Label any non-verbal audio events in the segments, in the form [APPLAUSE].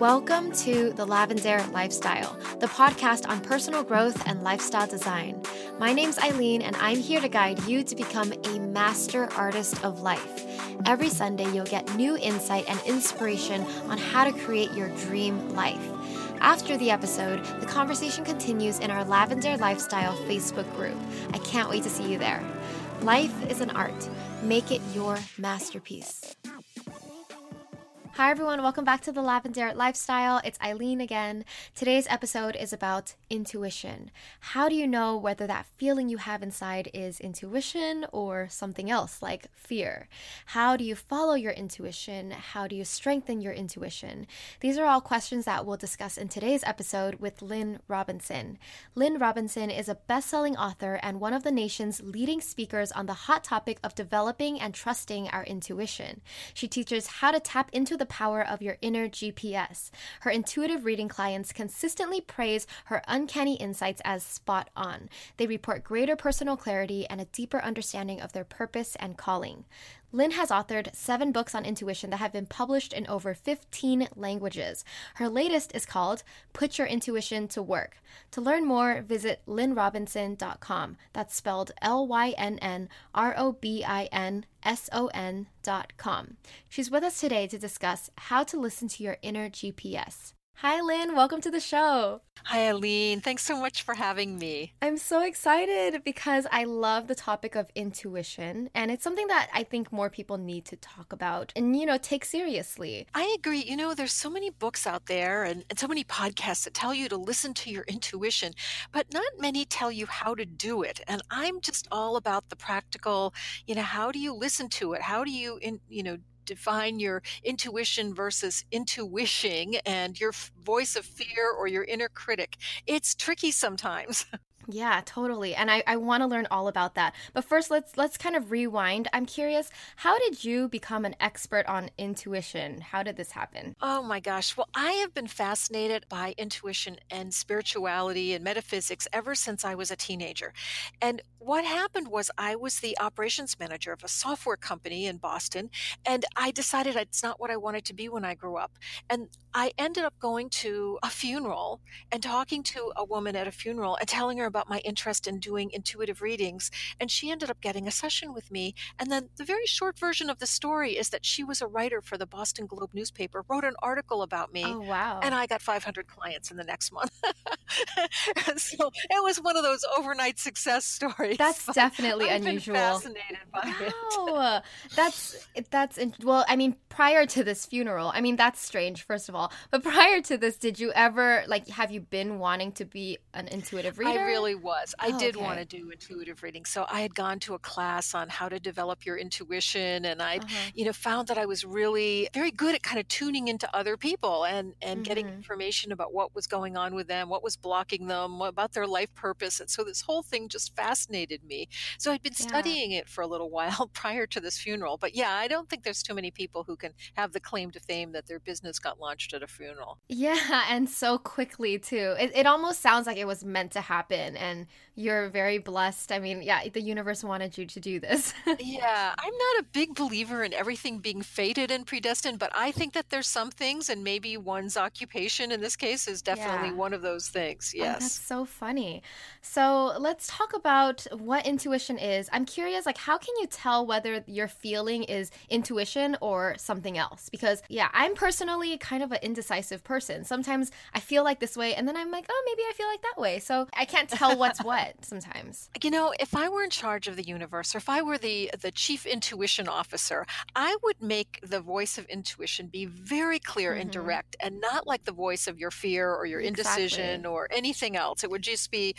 Welcome to The Lavendaire Lifestyle, the podcast on personal growth and lifestyle design. My name's Aileen, and I'm here to guide you to become a master artist of life. Every Sunday, you'll get new insight and inspiration on how to create your dream life. After the episode, the conversation continues in our Lavendaire Lifestyle Facebook group. I can't wait to see you there. Life is an art. Make it your masterpiece. Hi, everyone. Welcome back to the Lavendaire Lifestyle. It's Aileen again. Today's episode is about intuition. How do you know whether that feeling you have inside is intuition or something else like fear? How do you follow your intuition? How do you strengthen your intuition? These are all questions that we'll discuss in today's episode with Lynn Robinson. Lynn Robinson is a best selling author and one of the nation's leading speakers on the hot topic of developing and trusting our intuition. She teaches how to tap into the the power of your inner GPS. Her intuitive reading clients consistently praise her uncanny insights as spot on. They report greater personal clarity and a deeper understanding of their purpose and calling. Lynn has authored seven books on intuition that have been published in over 15 languages. Her latest is called Put Your Intuition to Work. To learn more, visit lynnrobinson.com. That's spelled L Y N N R O B I N S O N.com. She's with us today to discuss how to listen to your inner GPS. Hi, Lynn. Welcome to the show. Hi, Aileen. Thanks so much for having me. I'm so excited because I love the topic of intuition, and it's something that I think more people need to talk about and, you know, take seriously. I agree. You know, there's so many books out there and, and so many podcasts that tell you to listen to your intuition, but not many tell you how to do it. And I'm just all about the practical, you know, how do you listen to it? How do you, in, you know, define your intuition versus intuition and your voice of fear or your inner critic. It's tricky sometimes. [LAUGHS] Yeah, totally. And I, I want to learn all about that. But first let's let's kind of rewind. I'm curious, how did you become an expert on intuition? How did this happen? Oh my gosh. Well, I have been fascinated by intuition and spirituality and metaphysics ever since I was a teenager. And what happened was I was the operations manager of a software company in Boston, and I decided it's not what I wanted to be when I grew up. And I ended up going to a funeral and talking to a woman at a funeral and telling her about my interest in doing intuitive readings. And she ended up getting a session with me. And then the very short version of the story is that she was a writer for the Boston Globe newspaper, wrote an article about me. Oh, wow. And I got 500 clients in the next month. [LAUGHS] so it was one of those overnight success stories. That's definitely I've unusual. fascinated by wow. it. that's that's well, I mean, prior to this funeral, I mean, that's strange first of all. But prior to this, did you ever like have you been wanting to be an intuitive reader? I really was. I Oh, did okay. want to do intuitive reading. So I had gone to a class on how to develop your intuition and I'd, Uh-huh. you know, found that I was really very good at kind of tuning into other people and and getting Mhm. information about what was going on with them, what was blocking them, about their life purpose. And so this whole thing just fascinated me. So I'd been Yeah. studying it for a little [LAUGHS] while prior to this funeral. But yeah, I don't think there's too many people who can have the claim to fame that their business got launched at a funeral. Yeah, [LAUGHS] and so quickly too. It, it almost sounds like it was meant to happen, and you're very blessed. I mean, yeah, the universe wanted you to do this. [LAUGHS] Yeah, I'm not a big believer in everything being fated and predestined, but I think that there's some things, and maybe one's occupation in this case is definitely Yeah. one of those things. Oh, that's so funny. So let's talk about what intuition is. I'm curious, like, how can you tell whether your feeling is intuition or something something else because yeah i'm personally kind of an indecisive person sometimes i feel like this way and then i'm like oh maybe i feel like that way so i can't tell what's [LAUGHS] what sometimes you know if i were in charge of the universe or if i were the the chief intuition officer i would make the voice of intuition be very clear mm-hmm. and direct and not like the voice of your fear or your exactly. indecision or anything else it would just be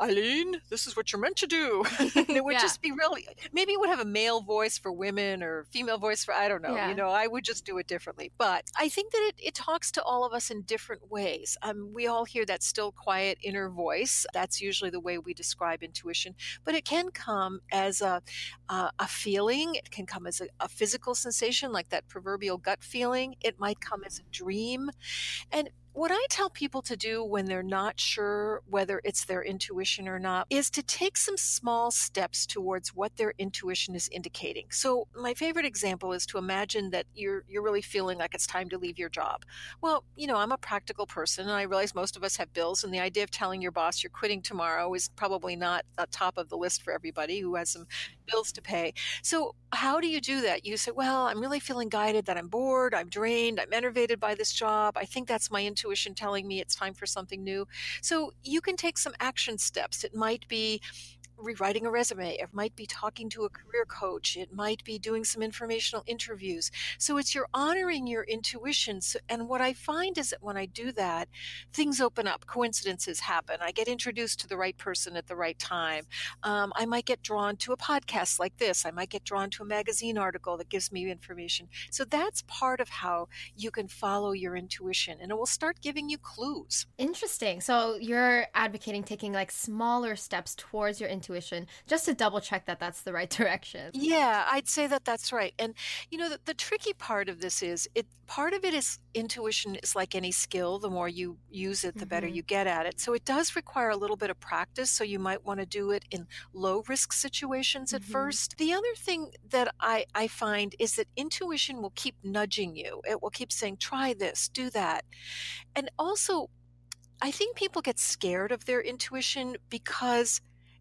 aileen this is what you're meant to do [LAUGHS] it would [LAUGHS] yeah. just be really maybe it would have a male voice for women or female voice for i don't know yeah. you know i would just do it differently but i think that it, it talks to all of us in different ways um, we all hear that still quiet inner voice that's usually the way we describe intuition but it can come as a, uh, a feeling it can come as a, a physical sensation like that proverbial gut feeling. It might come as a dream. And what I tell people to do when they're not sure whether it's their intuition or not is to take some small steps towards what their intuition is indicating. So, my favorite example is to imagine that you're you're really feeling like it's time to leave your job. Well, you know, I'm a practical person and I realize most of us have bills and the idea of telling your boss you're quitting tomorrow is probably not at top of the list for everybody who has some bills to pay. So, how do you do that? You say, "Well, I'm really feeling guided that I'm bored, I'm drained, I'm enervated by this job. I think that's my intuition telling me it's time for something new. So you can take some action steps. It might be rewriting a resume. It might be talking to a career coach. It might be doing some informational interviews. So it's you're honoring your intuition. So, and what I find is that when I do that, things open up, coincidences happen. I get introduced to the right person at the right time. Um, I might get drawn to a podcast like this. I might get drawn to a magazine article that gives me information. So that's part of how you can follow your intuition and it will start giving you clues. Interesting. So you're advocating taking like smaller steps towards your intuition intuition just to double check that that's the right [LAUGHS] direction. Yeah, I'd say that that's right. And you know, the, the tricky part of this is it part of it is intuition is like any skill. The more you use it, the mm-hmm. better you get at it. So it does require a little bit of practice. So you might want to do it in low risk situations at mm-hmm. first. The other thing that I, I find is that intuition will keep nudging you. It will keep saying, try this, do that. And also, I think people get scared of their intuition because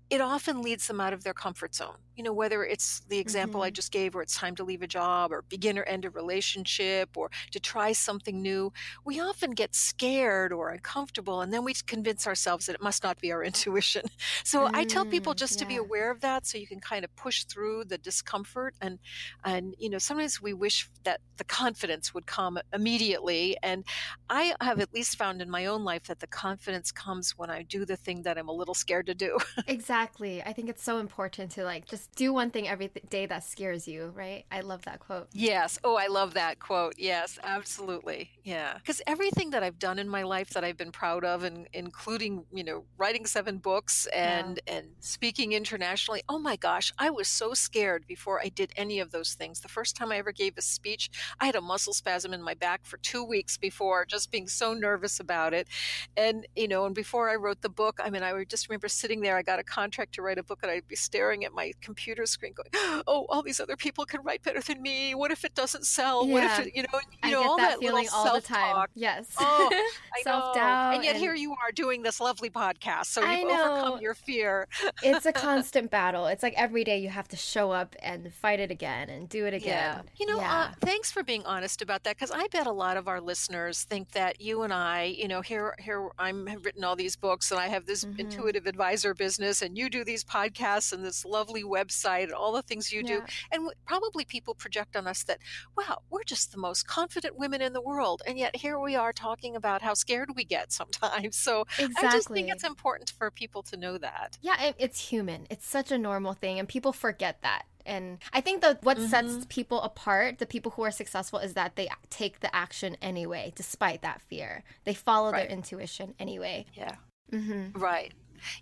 it often leads them out of their comfort zone you know, whether it's the example mm-hmm. I just gave where it's time to leave a job or begin or end a relationship or to try something new, we often get scared or uncomfortable and then we convince ourselves that it must not be our [LAUGHS] intuition. So mm, I tell people mm, just yeah. to be aware of that so you can kind of push through the discomfort and and you know, sometimes we wish that the confidence would come immediately and I have at least found in my own life that the confidence comes when I do the thing that I'm a little scared to do. exactly. I think it's so important to like just do one thing every day that scares you, right? I love that quote. Yes. Oh, I love that quote. Yes, absolutely. Yeah. Because everything that I've done in my life that I've been proud of, and including, you know, writing seven books and yeah. and speaking internationally, oh my gosh, I was so scared before I did any of those things. The first time I ever gave a speech, I had a muscle spasm in my back for two weeks before, just being so nervous about it. And, you know, and before I wrote the book, I mean, I would just remember sitting there, I got a contract to write a book, and I'd be staring at my computer screen going, [GASPS] oh, all these other people can write better than me. What if it doesn't sell? Yeah. What if it, you know, you I know, all that, that feeling all the time. Yes. Oh, [LAUGHS] self doubt. And yet and... here you are doing this lovely podcast. So you've overcome your fear. it's a [LAUGHS] constant battle. It's like every day you have to show up and fight it again and do it again. Yeah. You know, yeah. uh, thanks for being honest about that because I bet a lot of our listeners think that you and I, you know, here, here I'm have written all these books and I have this mm-hmm. intuitive advisor business and you do these podcasts and this lovely website and all the things you yeah. do. And probably people project on us that, wow, we're just the most confident women in the world. And yet here we are talking about how scared we get sometimes. So exactly. I just think it's important for people to know that. Yeah, it, it's human. It's such a normal thing. And people forget that and i think that what mm-hmm. sets people apart the people who are successful is that they take the action anyway despite that fear they follow right. their intuition anyway yeah mm-hmm. right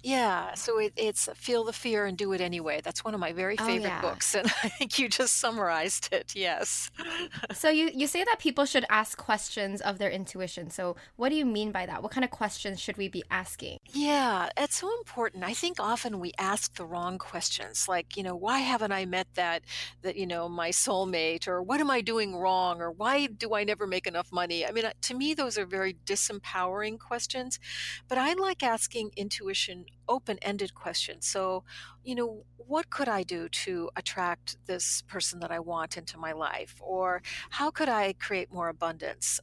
yeah, so it, it's uh, Feel the Fear and Do It Anyway. That's one of my very oh, favorite yeah. books, [LAUGHS] and I think you just summarized it. Yes. so you, [LAUGHS] you say that people should ask questions of their intuition. So what do you mean by that? What kind of questions should we be asking? Yeah, it's so important. I think often we ask the wrong questions, like, you know, why haven't I met that, that, you know, my soulmate, or what am I doing wrong, or why do I never make enough money? I mean, uh, to me, those are very disempowering questions, but I like asking intuition open ended questions. So, you know, what could I do to attract this person that I want into my life? Or how could I create more abundance?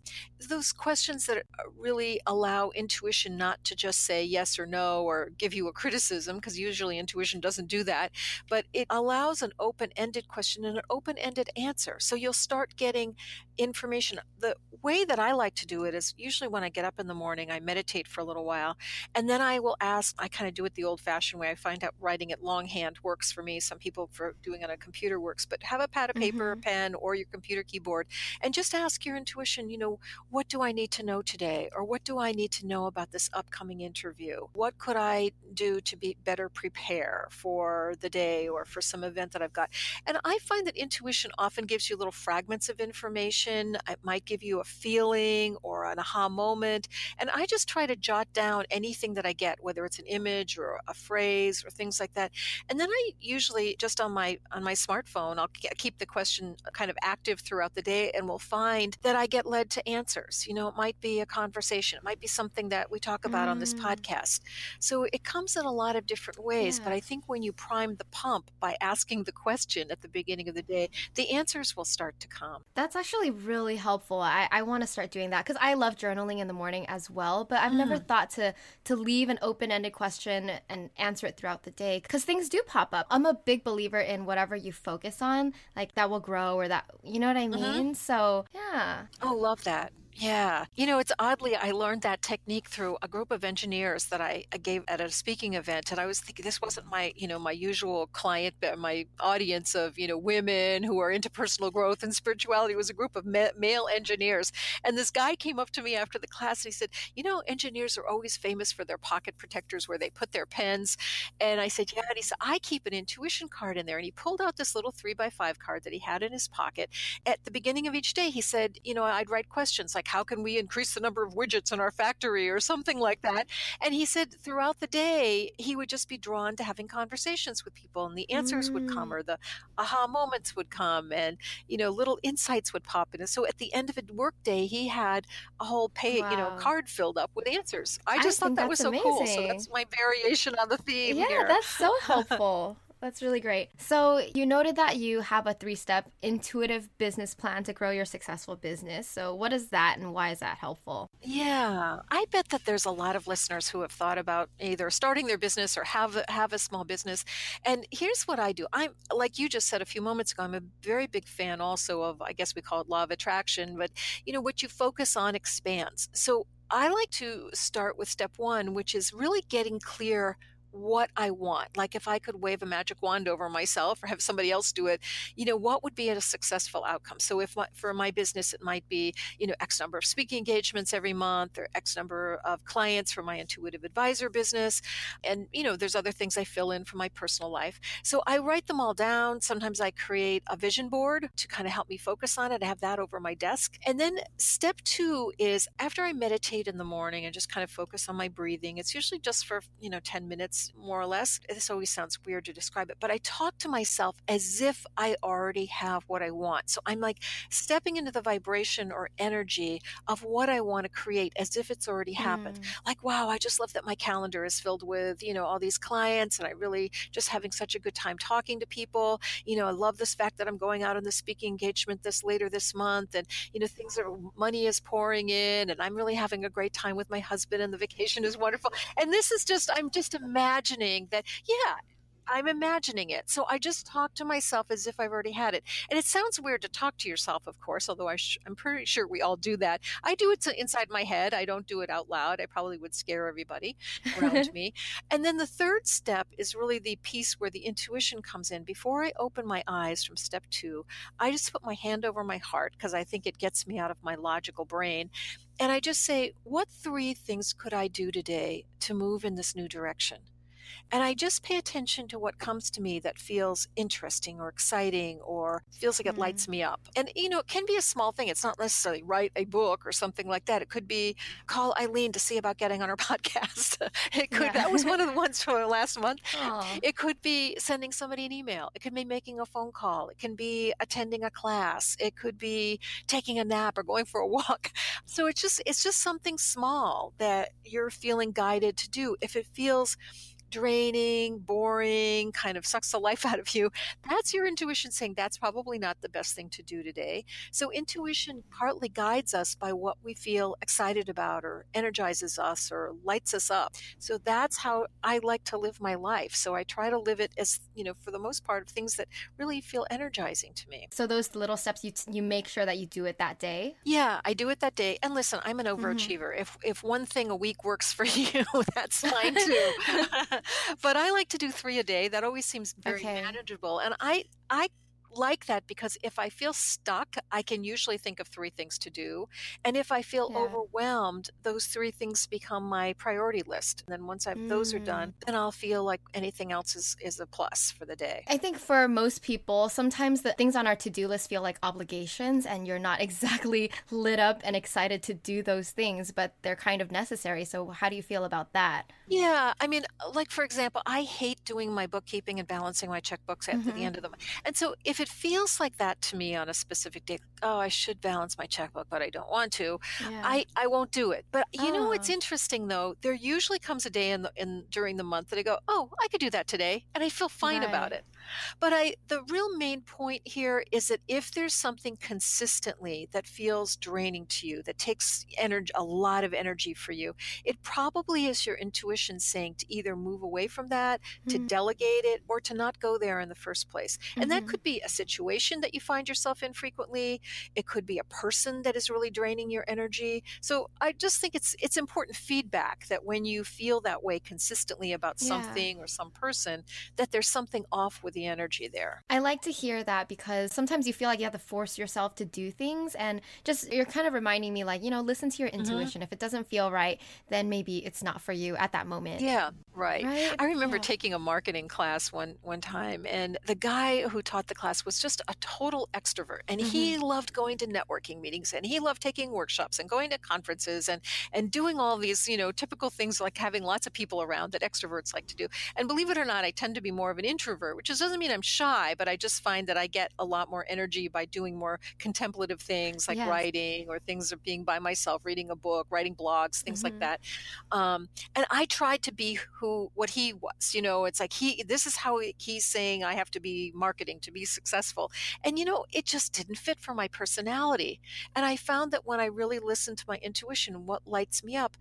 Those questions that uh, really allow intuition not to just say yes or no or give you a criticism, because usually intuition doesn't do that, but it allows an open ended question and an open ended answer. So you'll start getting information. The way that I like to do it is usually when I get up in the morning, I meditate for a little while, and then I will ask, I kind of do it the old fashioned way. I find out writing it longhand works for me. Some people for doing it on a computer works, but have a pad of paper, mm-hmm. a pen, or your computer keyboard, and just ask your intuition, you know, what do I need to know today? Or what do I need to know about this upcoming interview? What could I do to be better prepare for the day or for some event that I've got? And I find that intuition often gives you little fragments of information information. It might give you a feeling or an aha moment. And I just try to jot down anything that I get, whether it's an image or a phrase or things like that. And then I usually just on my on my smartphone, I'll keep the question kind of active throughout the day and we'll find that I get led to answers. You know, it might be a conversation. It might be something that we talk about mm. on this mm. podcast. So it comes in a lot of different ways, yeah. but I think when you prime the pump by asking the question at the beginning of the day, the answers will start to come. That's actually really helpful. I, I want to start doing that because I love journaling in the morning as well. But I've mm. never thought to to leave an open ended question and answer it throughout the day because things do pop up. I'm a big believer in whatever you focus on, like that will grow or that you know what I mm-hmm. mean. Mm-hmm. So yeah. Oh, love that. Yeah. You know, it's oddly, I learned that technique through a group of engineers that I, gave at a speaking event. And I was thinking this wasn't my, you know, my usual client, but my audience of, you know, women who are into personal growth and spirituality. It was a group of ma- male engineers. And this guy came up to me after the class and he said, you know, engineers are always famous for their pocket protectors where they put their pens. And I said, yeah. And he said, I keep an intuition card in there. And he pulled out this little three by five card that he had in his pocket. At the beginning of each day, he said, you know, I'd write questions like, like how can we increase the number of widgets in our factory or something like that and he said throughout the day he would just be drawn to having conversations with people and the answers mm. would come mm. or the aha moments would come and you know little insights would pop in and so at the end of a workday he had a whole pay wow. you know card filled up with answers i just I thought that was so amazing. cool so that's my variation on the theme yeah here. that's so helpful that's really great. So, you noted that you have a three step intuitive business plan to grow your successful business. So, what is that and why is that helpful? Yeah, I bet that there's a lot of listeners who have thought about either starting their business or have, have a small business. And here's what I do I'm, like you just said a few moments ago, I'm a very big fan also of, I guess we call it law of attraction, but you know, what you focus on expands. So, I like to start with step one, which is really getting clear what I want. Like if I could wave a magic wand over myself or have somebody else do it, you know, what would be a successful outcome? So if my, for my business, it might be, you know, X number of speaking engagements every month or X number of clients for my intuitive advisor business. And, you know, there's other things I fill in for my personal life. So I write them all down. Sometimes I create a vision board to kind of help me focus on it. I have that over my desk. And then step two is after I meditate in the morning and just kind of focus on my breathing, it's usually just for, you know, 10 minutes more or less. This always sounds weird to describe it, but I talk to myself as if I already have what I want. So I'm like stepping into the vibration or energy of what I want to create as if it's already happened. Mm. Like, wow, I just love that my calendar is filled with, you know, all these clients and I really just having such a good time talking to people. You know, I love this fact that I'm going out on the speaking engagement this later this month and, you know, things are money is pouring in and I'm really having a great time with my husband and the vacation is wonderful. And this is just, I'm just imagining imagining that, yeah, I'm imagining it. So I just talk to myself as if I've already had it. And it sounds weird to talk to yourself, of course, although I am pretty sure we all do that. I do it inside my head. I don't do it out loud. I probably would scare everybody around [LAUGHS] me. And then the third step is really the piece where the intuition comes in. Before I open my eyes from step two, I just put my hand over my heart because I think it gets me out of my logical brain. And I just say, what three things could I do today to move in this new direction? And I just pay attention to what comes to me that feels interesting or exciting or feels like it mm. lights me up. And, you know, it can be a small thing. It's not necessarily write a book or something like that. It could be call Aileen to see about getting on her [LAUGHS] podcast. it could, yeah. that was one of the [LAUGHS] ones from last month. Aww. It could be sending somebody an email. It could be making a phone call. It can be attending a class. It could be taking a nap or going for a [LAUGHS] walk. So it's just, it's just something small that you're feeling guided to do. If it feels draining, boring, kind of sucks the life [LAUGHS] out of you, that's your intuition saying that's probably not the best thing to do today. So, intuition partly guides us by what we feel excited about or energizes us or lights us up. So, that's how I like to live my life. So, I try to live it as, you know, for the most part, of things that really feel energizing to me. So, those little steps you, t- you make sure that you do it that day? Yeah, I do it that day. And listen, I'm an mm-hmm. overachiever. Mm-hmm. If, if one thing a week works for [LAUGHS] you, that's fine [LAUGHS] too. [LAUGHS] but I like to do three a day. That always seems very okay. manageable. And I I like that because if I feel stuck, I can usually think of three things to do. And if I feel yeah. overwhelmed, those three things become my priority list. And then once I've, mm. those are done, mm. then I'll feel like anything else is, is a plus for the day. I think for most people, sometimes the things on our to do list feel like obligations and you're not [LAUGHS] exactly lit up and excited to do those things, but they're kind of necessary. So, how do you feel about that? Yeah. I mean, like for example, I hate doing my bookkeeping and balancing my checkbooks at mm-hmm. the end of the month. And so if it feels like that to me on a specific day, oh, I should balance my checkbook, but I don't want to, yeah. I, I won't do it. But you oh. know what's oh. interesting though? There usually comes a day in the in during the month that I go, oh, I could do that today, and I feel fine right. about it. But I the real main point here is that if there's something consistently that feels draining to you, that takes energy a lot of energy for you, it probably is your intuition saying to either move away from that, mm-hmm. to delegate it, or to not go there in the first place. And mm-hmm. that could be a situation that you find yourself in frequently. It could be a person that is really draining your energy. So I just think it's it's important feedback that when you feel that way consistently about yeah. something or some person, that there's something off with the energy there. I like to hear that because sometimes you feel like you have to force yourself to do things and just you're kind of reminding me like, you know, listen to your mm-hmm. intuition. Mm-hmm. If it doesn't feel right, then maybe it's not for you at that moment. Yeah, right. right? I remember yeah. taking a marketing class one one time and the guy who taught the class was just a total extrovert and mm-hmm. he loved going to networking meetings and he loved taking workshops and going to conferences and and doing all these, you know, typical things like having lots of people around that extroverts like to do. And believe it or not, I tend to be more of an introvert, which doesn't mean I'm shy, but I just find that I get a lot more energy by doing more contemplative things like yes. writing or things of being by myself, reading a book, writing blogs, things mm-hmm. like that. Um, and I tried to be who what he was. You know, it's like he this is how he's saying I have to be marketing to be successful. And you know, it just didn't fit for my personality. And I found that when I really listened to my intuition, what lights me up,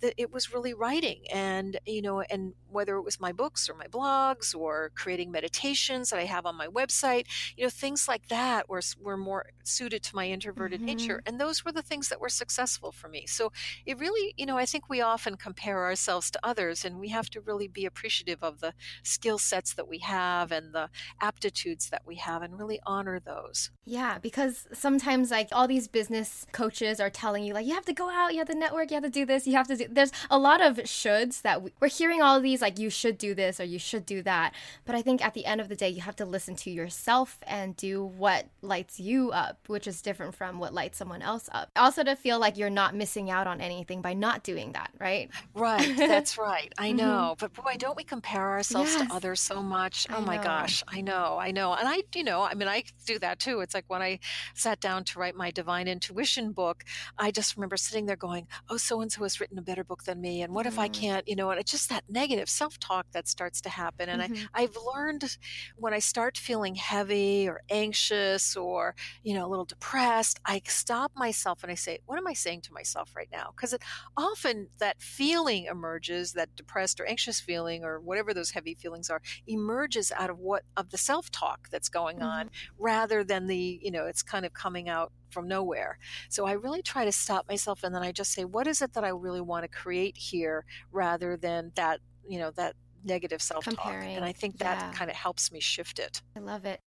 that it was really writing and you know, and whether it was my books or my blogs or creating meditations that I have on my website, you know, things like that were, were more suited to my introverted mm-hmm. nature. And those were the things that were successful for me. So it really, you know, I think we often compare ourselves to others and we have to really be appreciative of the skill sets that we have and the aptitudes that we have and really honor those. Yeah, because sometimes like all these business coaches are telling you like you have to go out, you have to network, you have to do this, you have to do there's a lot of shoulds that we, we're hearing all these like you should do this or you should do that. But I think at the end of the day, you have to listen to yourself and do what lights you up, which is different from what lights someone else up. Also, to feel like you're not missing out on anything by not doing that, right? Right. That's [LAUGHS] right. I mm-hmm. know. Mm-hmm. But boy, don't we compare ourselves yes. to others so much? Oh my gosh. I know. I know. And I, you know, I mean, I do that too. It's like when I sat down to write my divine intuition book, I just remember sitting there going, oh, so and so has written a better book than me. And what mm-hmm. if I mm. can't, you know, and it's just that negative self talk that starts to happen. And mm-hmm. I, I've learned when I start feeling heavy or anxious or, you know, a little depressed, I stop myself and I say, what am I saying to myself right now? Because it often that feeling emerges, that depressed or anxious feeling or whatever those heavy feelings are, emerges out of what, of the self talk that's going mm-hmm. on rather than the, you know, it's kind of coming out from nowhere. So I really try to stop myself and then I just say, what is it that I really want to create here rather than that, you know, that negative self talk. And I think that yeah. kind of helps me shift it. I love it.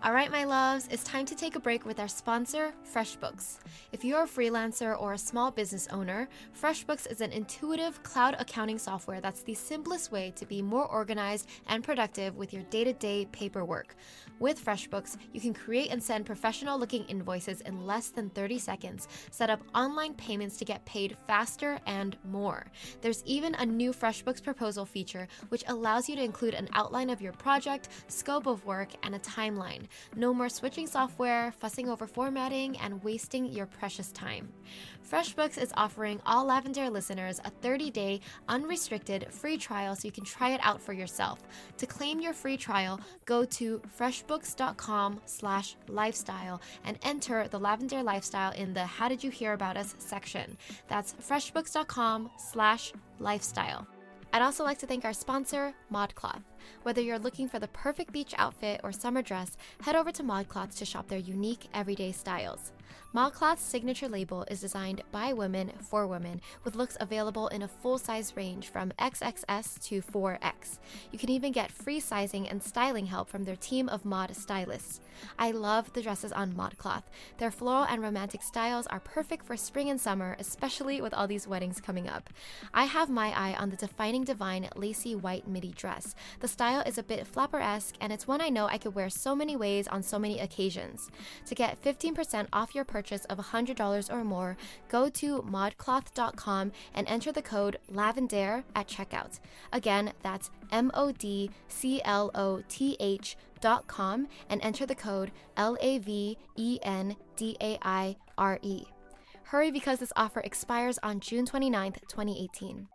All right, my loves, it's time to take a break with our sponsor, FreshBooks. If you're a freelancer or a small business owner, FreshBooks is an intuitive cloud accounting software that's the simplest way to be more organized and productive with your day to day paperwork. With FreshBooks, you can create and send professional looking invoices in less than 30 seconds, set up online payments to get paid faster, and more. There's even a new FreshBooks proposal feature which allows you to include an outline of your project, scope of work, and a timeline. No more switching software, fussing over formatting, and wasting your precious time. FreshBooks is offering all Lavendaire listeners a 30-day unrestricted free trial so you can try it out for yourself. To claim your free trial, go to freshbooks.com slash lifestyle and enter the Lavendaire lifestyle in the How Did You Hear About Us section. That's freshbooks.com/lifestyle. I'd also like to thank our sponsor, ModCloth. Whether you're looking for the perfect beach outfit or summer dress, head over to ModCloth to shop their unique everyday styles. ModCloth's signature label is designed by women for women, with looks available in a full size range from XXS to 4X. You can even get free sizing and styling help from their team of mod stylists. I love the dresses on ModCloth. Their floral and romantic styles are perfect for spring and summer, especially with all these weddings coming up. I have my eye on the Defining Divine lacy white midi dress. The style is a bit flapper esque, and it's one I know I could wear so many ways on so many occasions. To get 15% off your purchase of $100 or more, go to modcloth.com and enter the code LAVENDAIRE at checkout. Again, that's M O D C L O T H dot com and enter the code L A V E N D A I R E. Hurry because this offer expires on June 29th, 2018.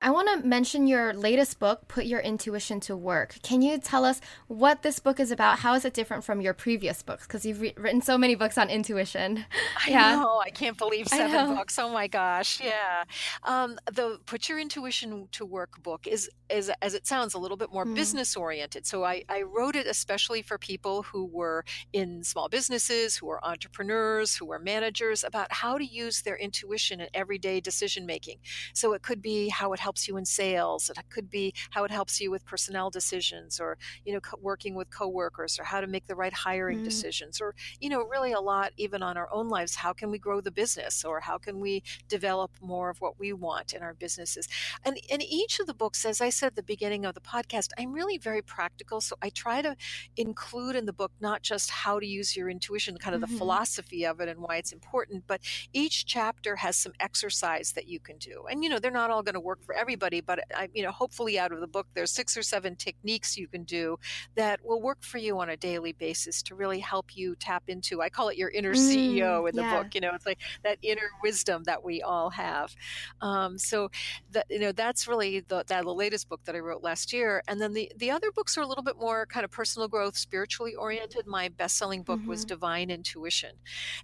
I want to mention your latest book, Put Your Intuition to Work. Can you tell us what this book is about? How is it different from your previous books? Because you've re- written so many books on intuition. I [LAUGHS] yeah. know. I can't believe seven books. Oh my gosh. Yeah. Um, the Put Your Intuition to Work book is, is as it sounds, a little bit more mm. business oriented. So I, I wrote it especially for people who were in small businesses, who are entrepreneurs, who are managers, about how to use their intuition in everyday decision making. So it could be how it helps you in sales. It could be how it helps you with personnel decisions or, you know, co- working with coworkers or how to make the right hiring mm. decisions or, you know, really a lot even on our own lives. How can we grow the business or how can we develop more of what we want in our businesses? And in each of the books, as I said at the beginning of the podcast, I'm really very practical. So I try to include in the book not just how to use your intuition, kind of mm-hmm. the philosophy of it and why it's important, but each chapter has some exercise that you can do. And, you know, they're not all going to work for everybody, but I, you know, hopefully out of the book, there's six or seven techniques you can do that will work for you on a daily basis to really help you tap into. I call it your inner mm, CEO in the yeah. book. You know, it's like that inner wisdom that we all have. Um, so that you know, that's really the that the latest book that I wrote last year. And then the the other books are a little bit more kind of personal growth, spiritually oriented. My best selling book mm-hmm. was Divine Intuition,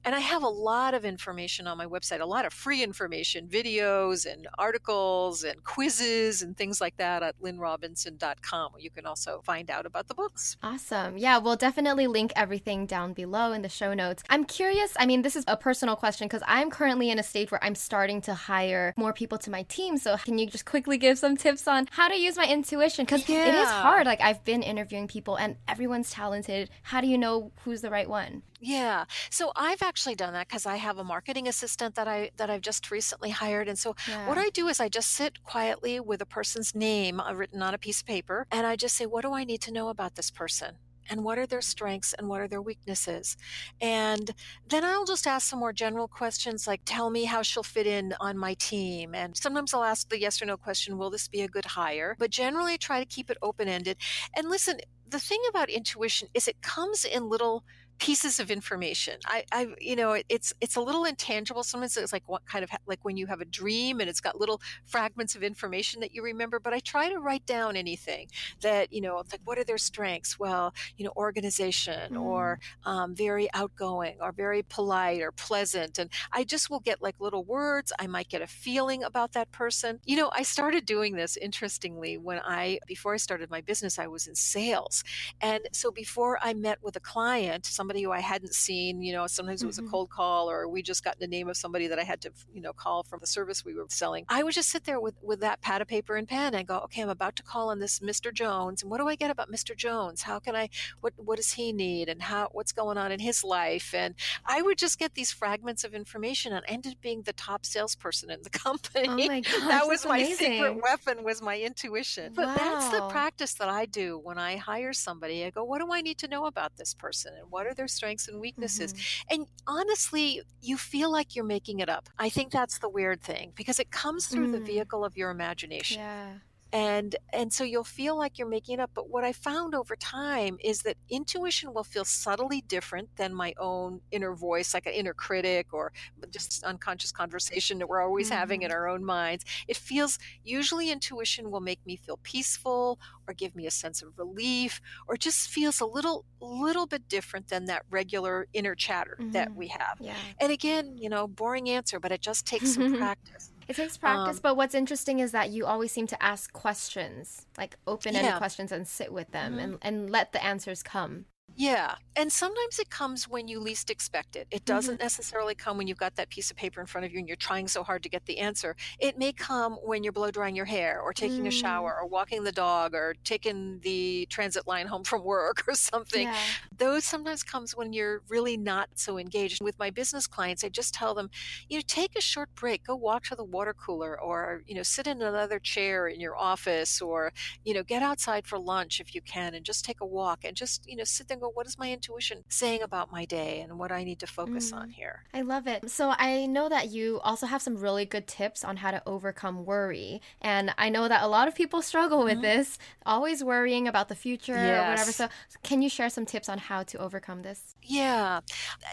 and I have a lot of information on my website, a lot of free information, videos and articles and quizzes and things like that at lynnrobinson.com. You can also find out about the books. Awesome. Yeah, we'll definitely link everything down below in the show notes. I'm curious, I mean, this is a personal question because I'm currently in a stage where I'm starting to hire more people to my team. So, can you just quickly give some tips on how to use my intuition? Because yeah. it is hard. Like, I've been interviewing people and everyone's talented. How do you know who's the right one? Yeah. So I've actually done that because I have a marketing assistant that I that I've just recently hired. And so yeah. what I do is I just sit quietly with a person's name uh, written on a piece of paper and I just say, what do I need to know about this person? and what are their strengths and what are their weaknesses and then i'll just ask some more general questions like tell me how she'll fit in on my team and sometimes i'll ask the yes or no question will this be a good hire but generally I try to keep it open ended and listen the thing about intuition is it comes in little pieces of information. I, I, you know, it's it's a little intangible. Sometimes it's like what kind of like when you have a dream and it's got little fragments of information that you remember. But I try to write down anything that you know, like what are their strengths? Well, you know, organization mm. or um, very outgoing or very polite or pleasant, and I just will get like little words. I might get a feeling about that person. You know, I started doing this interestingly when I before I started my business, I was in sales, and so before I met with a client, somebody who I hadn't seen. You know, sometimes it was mm-hmm. a cold call, or we just got the name of somebody that I had to, you know, call from the service we were selling. I would just sit there with with that pad of paper and pen and go, okay, I'm about to call on this Mr. Jones, and what do I get about Mr. Jones? How can I? What what does he need? And how what's going on in his life? And I would just get these fragments of information, and ended up being the top salesperson in the [LAUGHS] company. Oh my gosh, that was my amazing. secret weapon was my intuition. But wow. that's the practice that I do when I hire somebody. I go, what do I need to know about this person, and what are are their strengths and weaknesses? Mm-hmm. And honestly, you feel like you're making it up. I think that's the weird thing because it comes through mm. the vehicle of your imagination. Yeah. And and so you'll feel like you're making it up but what i found over time is that intuition will feel subtly different than my own inner voice like an inner critic or just unconscious conversation that we're always mm-hmm. having in mm-hmm. our own minds it feels usually intuition will make me feel peaceful or give me a sense of relief or just feels a little little bit different than that regular inner chatter mm-hmm. that we have yeah. and again you know boring answer but it just takes some [LAUGHS] practice it takes practice, um, but what's interesting is that you always seem to ask questions, like open-ended yeah. questions, and sit with them mm-hmm. and, and let the answers come. Yeah. And sometimes it comes when you least expect it. It doesn't mm-hmm. necessarily come when you've got that piece of paper in front of you and you're trying so hard to get the answer. It may come when you're blow drying your hair or taking mm. a shower or walking the dog or taking the transit line home from work [LAUGHS] or something. Yeah. Those sometimes comes when you're really not so engaged. With my business clients, I just tell them, you know, take a short break, go walk to the water cooler or, you know, sit in another chair in your office or, you know, get outside for lunch if you can and just take a walk and just, you know, sit there go, what is my intuition saying about my day and what I need to focus mm. on here? I love it. So I know that you also have some really good tips on how to overcome worry. And I know that a lot of people [LAUGHS] struggle with this, always worrying about the future yes. or whatever. So can you share some tips on how to overcome this? Yeah.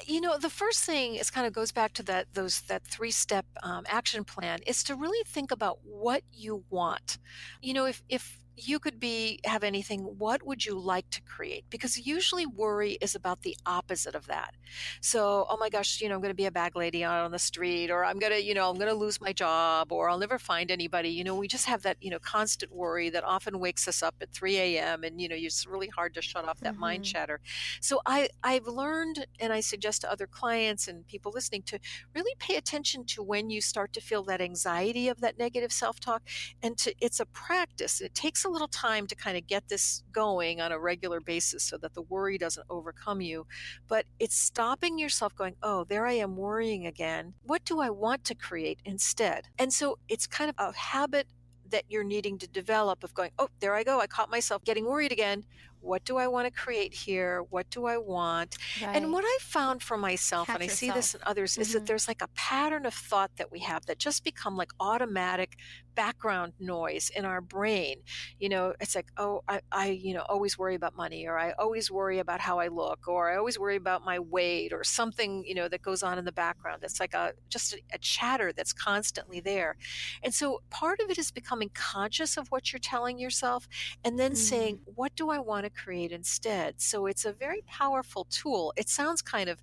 You know, the first thing is kind of goes back to that those that three-step um, action plan is to really think about what you want. You know, if if you could be have anything what would you like to create? Because usually worry is about the opposite of that. So oh my gosh you know i'm going to be a bag lady out on the street or i'm going to you know i'm going to lose my job or i'll never find anybody. You know we just have that you know constant worry that often wakes us up at 3 a.m and you know it's really hard to shut off that mm-hmm. mind chatter. So i i've learned and i suggest to other clients and people listening to really pay attention to when you start to feel that anxiety of that negative self-talk and to it's a practice. It takes a little time to kind of get this going on a regular basis so that the worry doesn't overcome you. But it's stopping yourself going, oh, there I am worrying again. What do I want to create instead? And so it's kind of a habit that you're needing to develop of going, oh, there I go. I caught myself getting worried again. What do I want to create here? What do I want? Right. And what I found for myself, Catch and I yourself. see this in others, mm-hmm. is that mm-hmm. there's like a pattern of thought that we have that just become like automatic background noise in our brain. You know, it's like, oh, I, I, you know, always worry about money, or I always worry about how I look, or I always worry about my weight, or something, you know, that goes on in the background. It's like a just a, a chatter that's constantly there. And so part of it is becoming conscious of what you're telling yourself and then mm-hmm. saying, what do I want to create instead. So it's a very powerful tool. It sounds kind of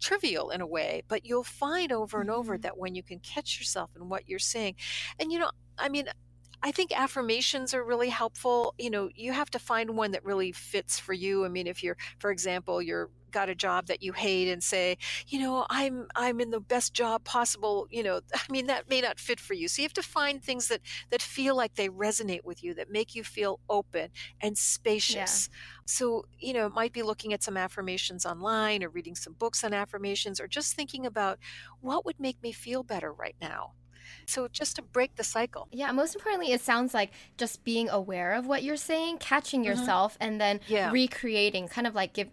trivial in a way, but you'll find over and over mm-hmm. that when you can catch yourself in what you're saying, and you know, I mean, I think affirmations are really helpful. You know, you have to find one that really fits for you. I mean, if you're, for example, you're got a job that you hate and say, you know, I'm I'm in the best job possible, you know, [LAUGHS] I mean that may not fit for you. So you have to find things that that feel like they resonate with you, that make you feel open and spacious. Yeah. So, you know, it might be looking at some affirmations online or reading some books on affirmations or just thinking about what would make me feel better right now. So just to break the cycle. Yeah, most importantly, it sounds like just being aware of what you're saying, catching mm-hmm. yourself, mm-hmm. and then yeah. recreating, kind of like give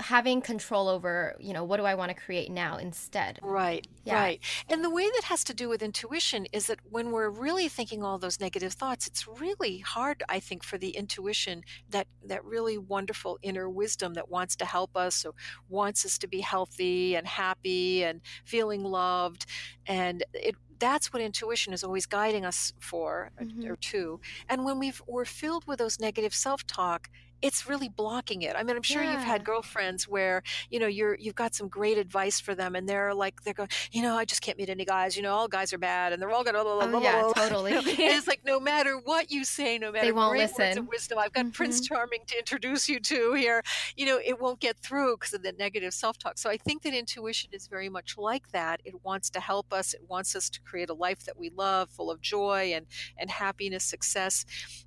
having control over, you know, what do I want to create now instead. Right. Yeah. Right. And the way that has to do with intuition is that when we're really thinking all those negative thoughts, it's really hard, I think, for the intuition that that really wonderful inner wisdom that wants to help us or wants us to be healthy and happy and feeling loved and it that's what intuition is always guiding us for mm-hmm. or to. And when we we're filled with those negative self talk, it's really blocking it. I mean, I'm sure yeah. you've had girlfriends where, you know, you're you've got some great advice for them and they're like they're going, you know, I just can't meet any guys, you know, all guys are bad and they're all blah, blah, blah, oh, yeah, totally. [LAUGHS] You know? it's like no matter what you say, no matter they won't great listen. words of wisdom, I've got mm-hmm. Prince Charming to introduce you to here, you know, it won't get through because of the negative self-talk. So I think that intuition is very much like that. It wants to help us, it wants us to create a life that we love, full of joy and and happiness, success.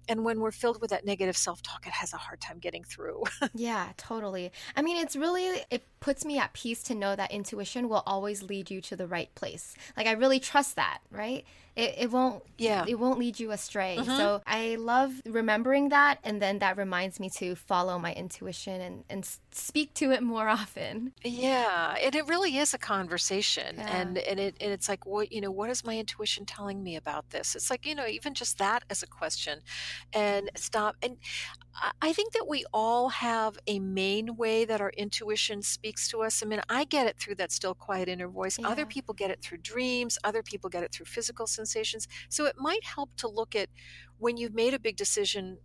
And when we're filled with that negative self-talk, it has a hard time getting through. [LAUGHS] yeah, totally. I mean, it's really, it puts me at peace to know that intuition will always lead you to the right place. Like, I really trust that, right? It, it won't, yeah, it won't lead you astray. Mm-hmm. So I love remembering that. And then that reminds me to follow my intuition and, and speak to it more [LAUGHS] often. Yeah, and it really is a conversation, Yeah. and and it and it's like, what you know, what is my intuition telling me about this? It's like you know, even just that as a question, and stop. And I I think that we all have a main way that our intuition speaks to us. I mean, I get it through that still quiet inner voice. Other people get it through dreams. Other people get it through physical sensations. So it might help to look at when you've made a big decision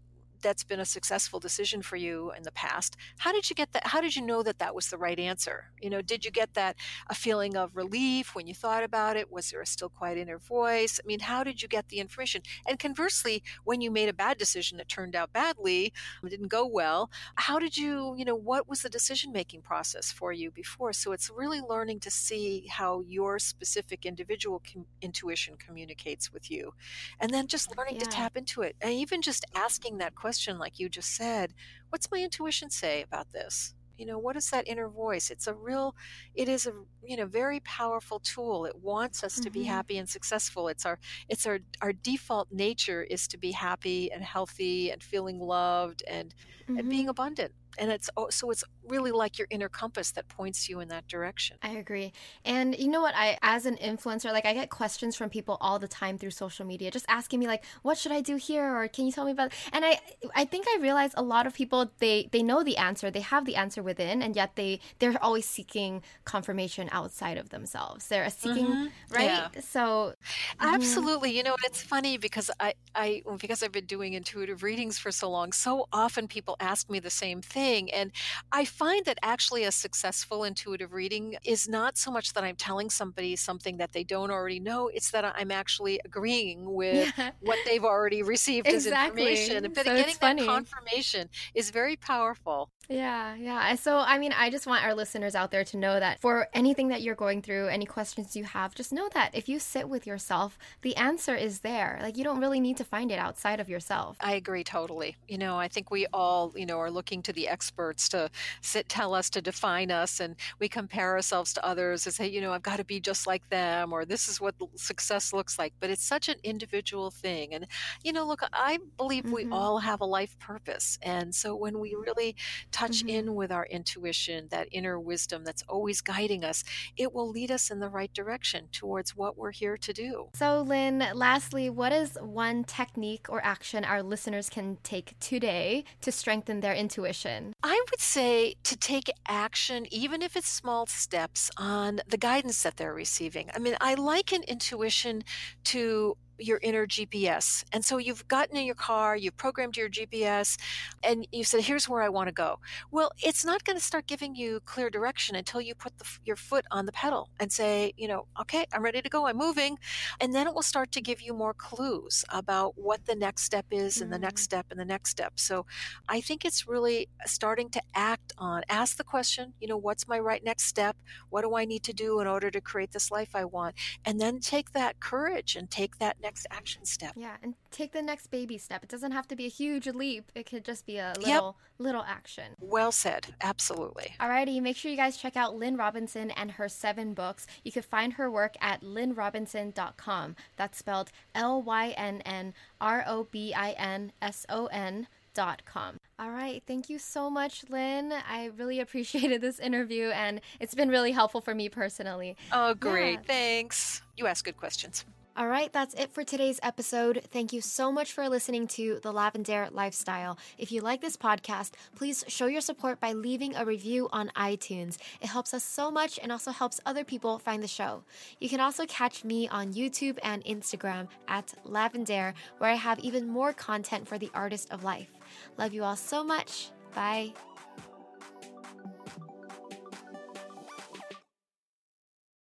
that's been a successful decision for you in the past how did you get that how did you know that that was the right answer? You know did you get that a feeling of relief when you thought about it? Was there a still quiet inner voice? I mean how did you get the information? And conversely when you made a bad decision that turned out badly it didn't go well how did you you know what was the decision making process for you before? So it's really learning to see how your specific individual com- intuition communicates with you and then just learning to tap into it and even just asking that question like you just said what's my intuition say about this? You know what is that inner voice? It's a real it is a you know very powerful tool. It wants us to be Mhm. happy and successful. It's our it's our our default nature is to be happy and healthy and feeling loved and and Mhm. being abundant and it's so it's really like your inner compass that points you in that direction I agree. And you know what? I, as an influencer, like I get questions from people all the time through social media, just asking me like, "What should I do here?" or "Can you tell me about?" And I, I think I realize a lot of people they they know the answer, they have the answer within, and yet they they're always seeking confirmation outside of themselves. They're seeking Mhm. right. Yeah. So Absolutely. You know, it's funny because I, I, because I've been doing intuitive readings for so long, so often people ask me the same thing. And I find that actually a successful intuitive reading is not so much that I'm telling somebody something that they don't already know, it's that I'm actually agreeing with yeah, what they've already received as information. But So getting that confirmation is very powerful. Yeah, yeah. So, I mean, I just want our listeners out there to know that for anything that you're going through, any questions you have, just know that if you sit with yourself, the answer is there. Like, you don't really need to find it outside of yourself. I agree totally. You know, I think we all, you know, are looking to the experts to sit, tell us, to define us, and we compare ourselves to others and say, you know, I've got to be just like them, or this is what success looks like. But it's such an individual thing. And, you know, look, I believe we Mhm. all have a life purpose. And so when we really touch Mhm. in with our intuition, that inner wisdom that's always guiding us, it will lead us in the right direction towards what we're here to do. So, Lynn, lastly, what is one technique or action our listeners can take today to strengthen their intuition? I would say to take action, even if it's small steps, on the guidance that they're receiving. I mean, I liken intuition to your inner GPS. And so you've gotten in your car, you've programmed your GPS, and you said, here's where I want to go. Well, it's not going to start giving you clear direction until you put the, your foot on the pedal and say, you know, okay, I'm ready to go, I'm moving. And then it will start to give you more clues about what the next step is, and the next Mm. step, and the next step. So I think it's really starting to act on, ask the question, you know, what's my right next step? What do I need to do in order to create this life I want? And then take that courage and take that next action step. Yeah, and take the next baby step. It doesn't have to be a huge leap, it could just be a Yep. little, little action. Well said. Absolutely. Alrighty, make sure you guys check out Lynn Robinson and her seven books. You can find her work at lynnrobinson.com. That's spelled L Y N N R O B I N S O N dot com. All right, thank you so much, Lynn. I really [LAUGHS] appreciated this interview and it's been really helpful for me personally. Oh, great. Yeah. Thanks. You ask good questions. All right, that's it for today's episode. Thank you so much for listening to The Lavendaire Lifestyle. If you like this podcast, please show your support by leaving a review on iTunes. It helps us so much and also helps other people find the show. You can also catch me on YouTube and Instagram at Lavendaire, where I have even more content for the artist of life. Love you all so much. Bye.